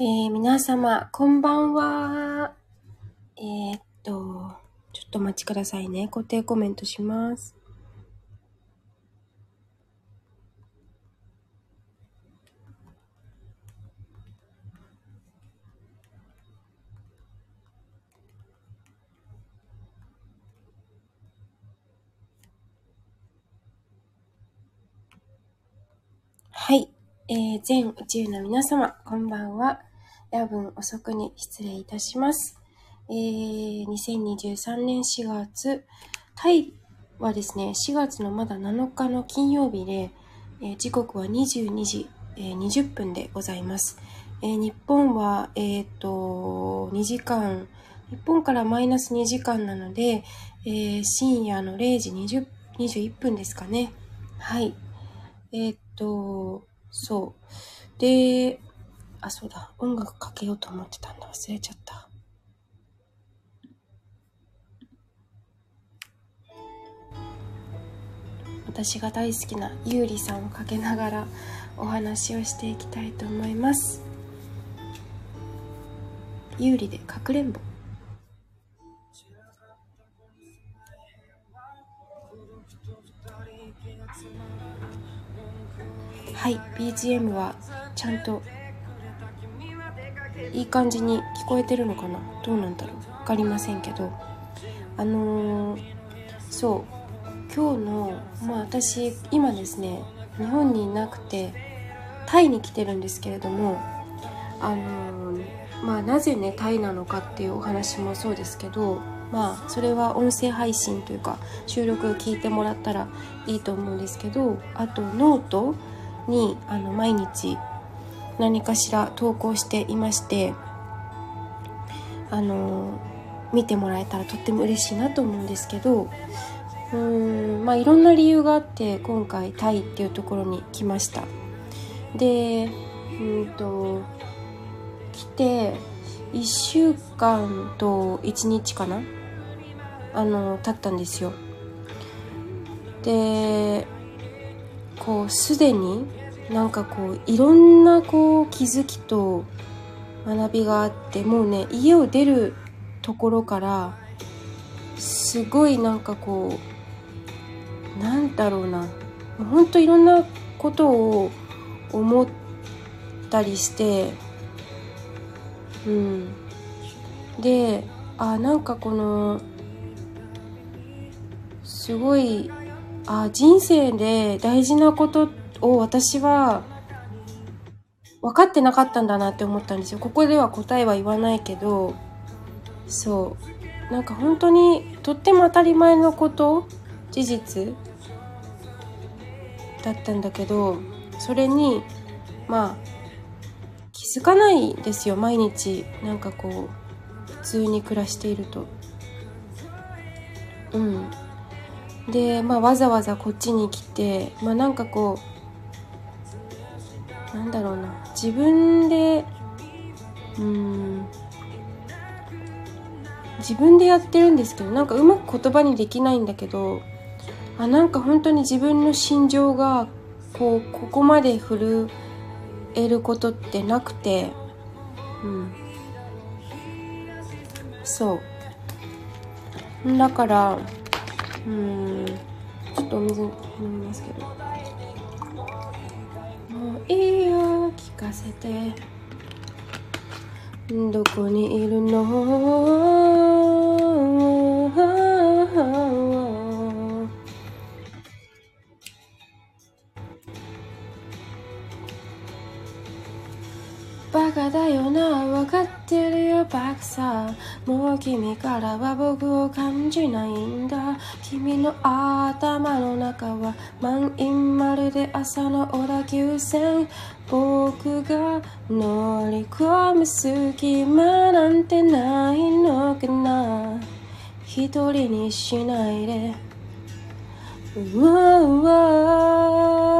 えー、皆様、こんばんは。えー、っと、ちょっとお待ちくださいね。固定コメントします。はい。えー、全宇宙の皆様、こんばんは。夜分遅くに失礼いたします。えー、2023年4月、タイはですね、4月のまだ7日の金曜日で、えー、時刻は22時、えー、20分でございます。えー、日本は、えっ、と、2時間、日本からマイナス2時間なので、えー、深夜の0時20 21分ですかね。はい。えっ、と、そう。で、あ、そうだ。音楽かけようと思ってたんだ。忘れちゃった。私が大好きなゆうりさんをかけながらお話をしていきたいと思います。有利でかくれんぼ。はい BGM はちゃんといい感じに聞こえてるのかな？どうなんだろう？分かりませんけど。あのー、そう。今日のまあ私今ですね日本にいなくてタイに来てるんですけれどもあのー、まあなぜねタイなのかっていうお話もそうですけどまあそれは音声配信というか収録聞いてもらったらいいと思うんですけどあとノートにあの毎日何かしら投稿していましてあの見てもらえたらとっても嬉しいなと思うんですけどうーんまあいろんな理由があって今回タイっていうところに来ました。でうんと来て1週間と1日かなあの経ったんですよ。でこうすでになんかこういろんなこう気づきと学びがあってもうね家を出るところからすごいなんかこうなんだろうな。ほんといろんなことを思ったりしてうん。であなんかこのすごいあ人生で大事なことを私は分かってなかったんだなって思ったんですよ。ここでは答えは言わないけど、そう。なんか本当にとっても当たり前のこと、事実だったんだけど、それに、まあ、気づかないですよ、毎日。なんかこう、普通に暮らしていると。うん。で、まあ、わざわざこっちに来て、まあ、なんかこうなんだろうな。自分でうん自分でやってるんですけどなんかうまく言葉にできないんだけどあなんか本当に自分の心情がこうここまで震えることってなくてうん。そう。だからうん。ちょっとお水飲みますけど。もういいよ。聞かせて。どこにいるの？るよバカさもう君からは僕を感じないんだ君の頭の中は満員まるで朝の小田急線僕が乗り込む隙間なんてないのかな一人にしないでうわうわ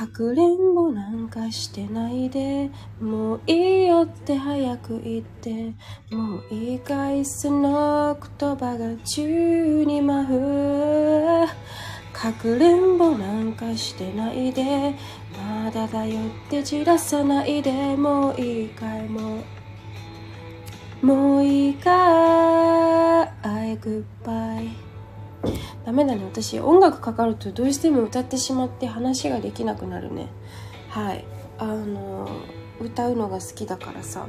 かくれんぼなんかしてないでもういいよって早く言ってもういいかいその言葉が宙に舞うかくれんぼなんかしてないでまだだよって散らさないでもういいかい。もうもういいかい。I goodbye ダメだね。私音楽かかるとどうしても歌ってしまって話ができなくなるね。はい。あの歌うのが好きだからさ。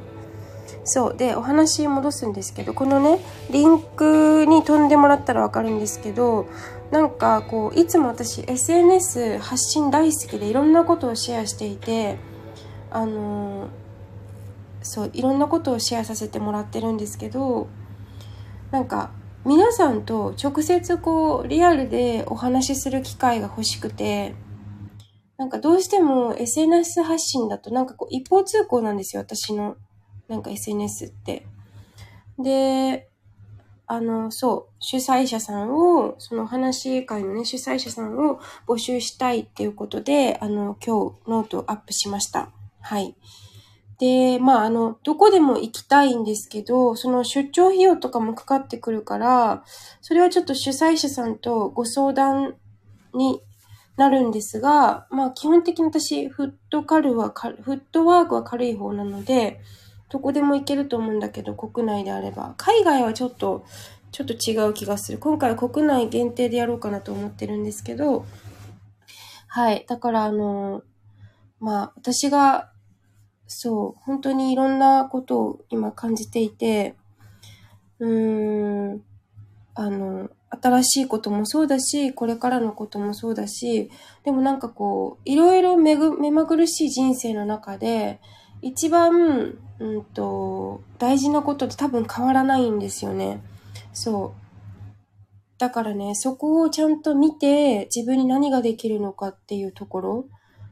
そう。でお話戻すんですけどこのねリンクに飛んでもらったら分かるんですけどなんかこういつも私 SNS 発信大好きでいろんなことをシェアしていてあのそういろんなことをシェアさせてもらってるんですけどなんか皆さんと直接こうリアルでお話しする機会が欲しくてなんかどうしても SNS 発信だとなんかこう一方通行なんですよ私のなんか SNS って。で、あの、そう、主催者さんを、そのお話会のね、主催者さんを募集したいっていうことで、あの、今日ノートアップしました。はい。で、まあ、あの、どこでも行きたいんですけど、その出張費用とかもかかってくるから、それはちょっと主催者さんとご相談になるんですが、まあ、基本的に私、フットカルは、フットワークは軽い方なので、どこでも行けると思うんだけど、国内であれば。海外はちょっと、ちょっと違う気がする。今回は国内限定でやろうかなと思ってるんですけど、はい。だからあの、まあ、私が、そう、本当にいろんなことを今感じていて、うーん、あの、新しいこともそうだし、これからのこともそうだし、でもなんかこう、いろいろ目まぐるしい人生の中で、一番、うんと、大事なことって多分変わらないんですよね。そう。だからね、そこをちゃんと見て、自分に何ができるのかっていうところ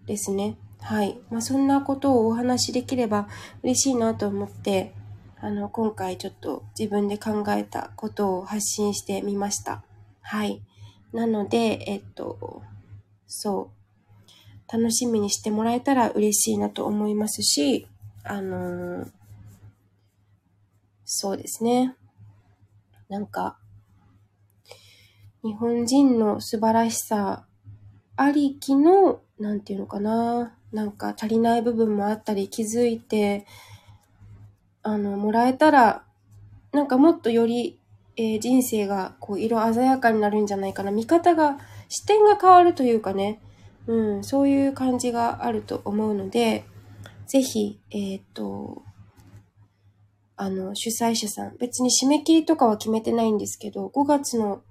ですね。はい。まあ、そんなことをお話しできれば嬉しいなと思って、あの、今回ちょっと自分で考えたことを発信してみました。はい。なので、えっと、そう。楽しみにしてもらえたら嬉しいなと思いますし、あのー、そうですね。なんか、日本人の素晴らしさありきの、なんていうのかな。なんか足りない部分もあったり気づいて、あの、もらえたら、なんかもっとより、えー、人生がこう色鮮やかになるんじゃないかな。見方が、視点が変わるというかね、うん、そういう感じがあると思うので、ぜひ、えっ、と、あの、主催者さん、別に締め切りとかは決めてないんですけど、5月の、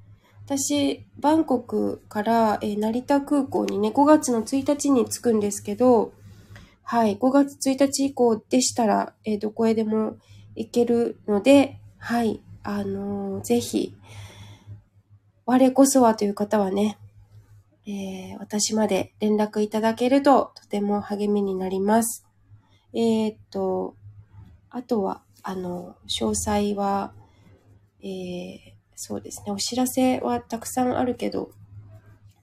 私、バンコクから、えー、成田空港にね、5月の1日に着くんですけど、はい、5月1日以降でしたら、えー、どこへでも行けるので、はい、あのー、ぜひ、我こそはという方はね、えー、私まで連絡いただけるととても励みになります。えー、っと、あとは、あの、詳細は、えー、そうですね、お知らせはたくさんあるけど、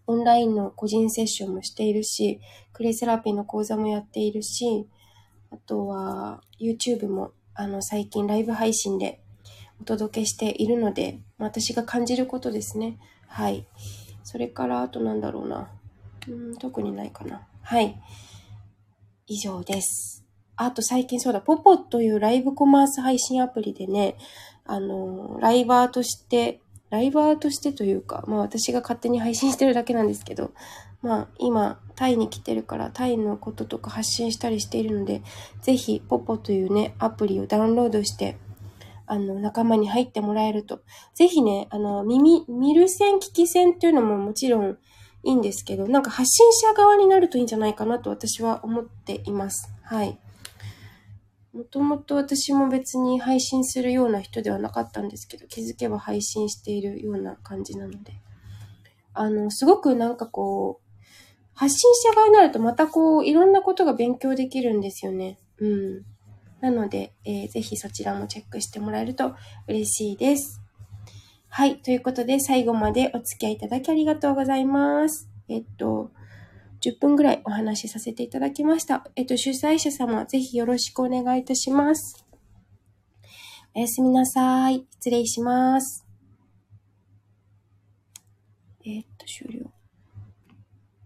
オンラインの個人セッションもしているし、クレイセラピーの講座もやっているし、あとは YouTube もあの最近ライブ配信でお届けしているので、私が感じることですね。はい。それから、あとなんだろうな。うん、特にないかな。はい。以上です。あと最近そうだ、ポポというライブコマース配信アプリでね、あの、ライバーとして、ライバーとしてというか、まあ私が勝手に配信してるだけなんですけど、まあ今、タイに来てるからタイのこととか発信したりしているので、ぜひポポというね、アプリをダウンロードして、あの、仲間に入ってもらえると。ぜひね、あの、耳、見る線、聞き線っていうのももちろんいいんですけど、なんか発信者側になるといいんじゃないかなと私は思っています。はい。もともと私も別に配信するような人ではなかったんですけど、気づけば配信しているような感じなので。あの、すごくなんかこう、発信者側になるとまたこう、いろんなことが勉強できるんですよね。うん。なので、えー、ぜひそちらもチェックしてもらえると嬉しいです。はい。ということで、最後までお付き合いいただきありがとうございます。えっと、10分ぐらいお話しさせていただきました。えっと、主催者様、ぜひよろしくお願いいたします。おやすみなさい。失礼します。えっと、終了。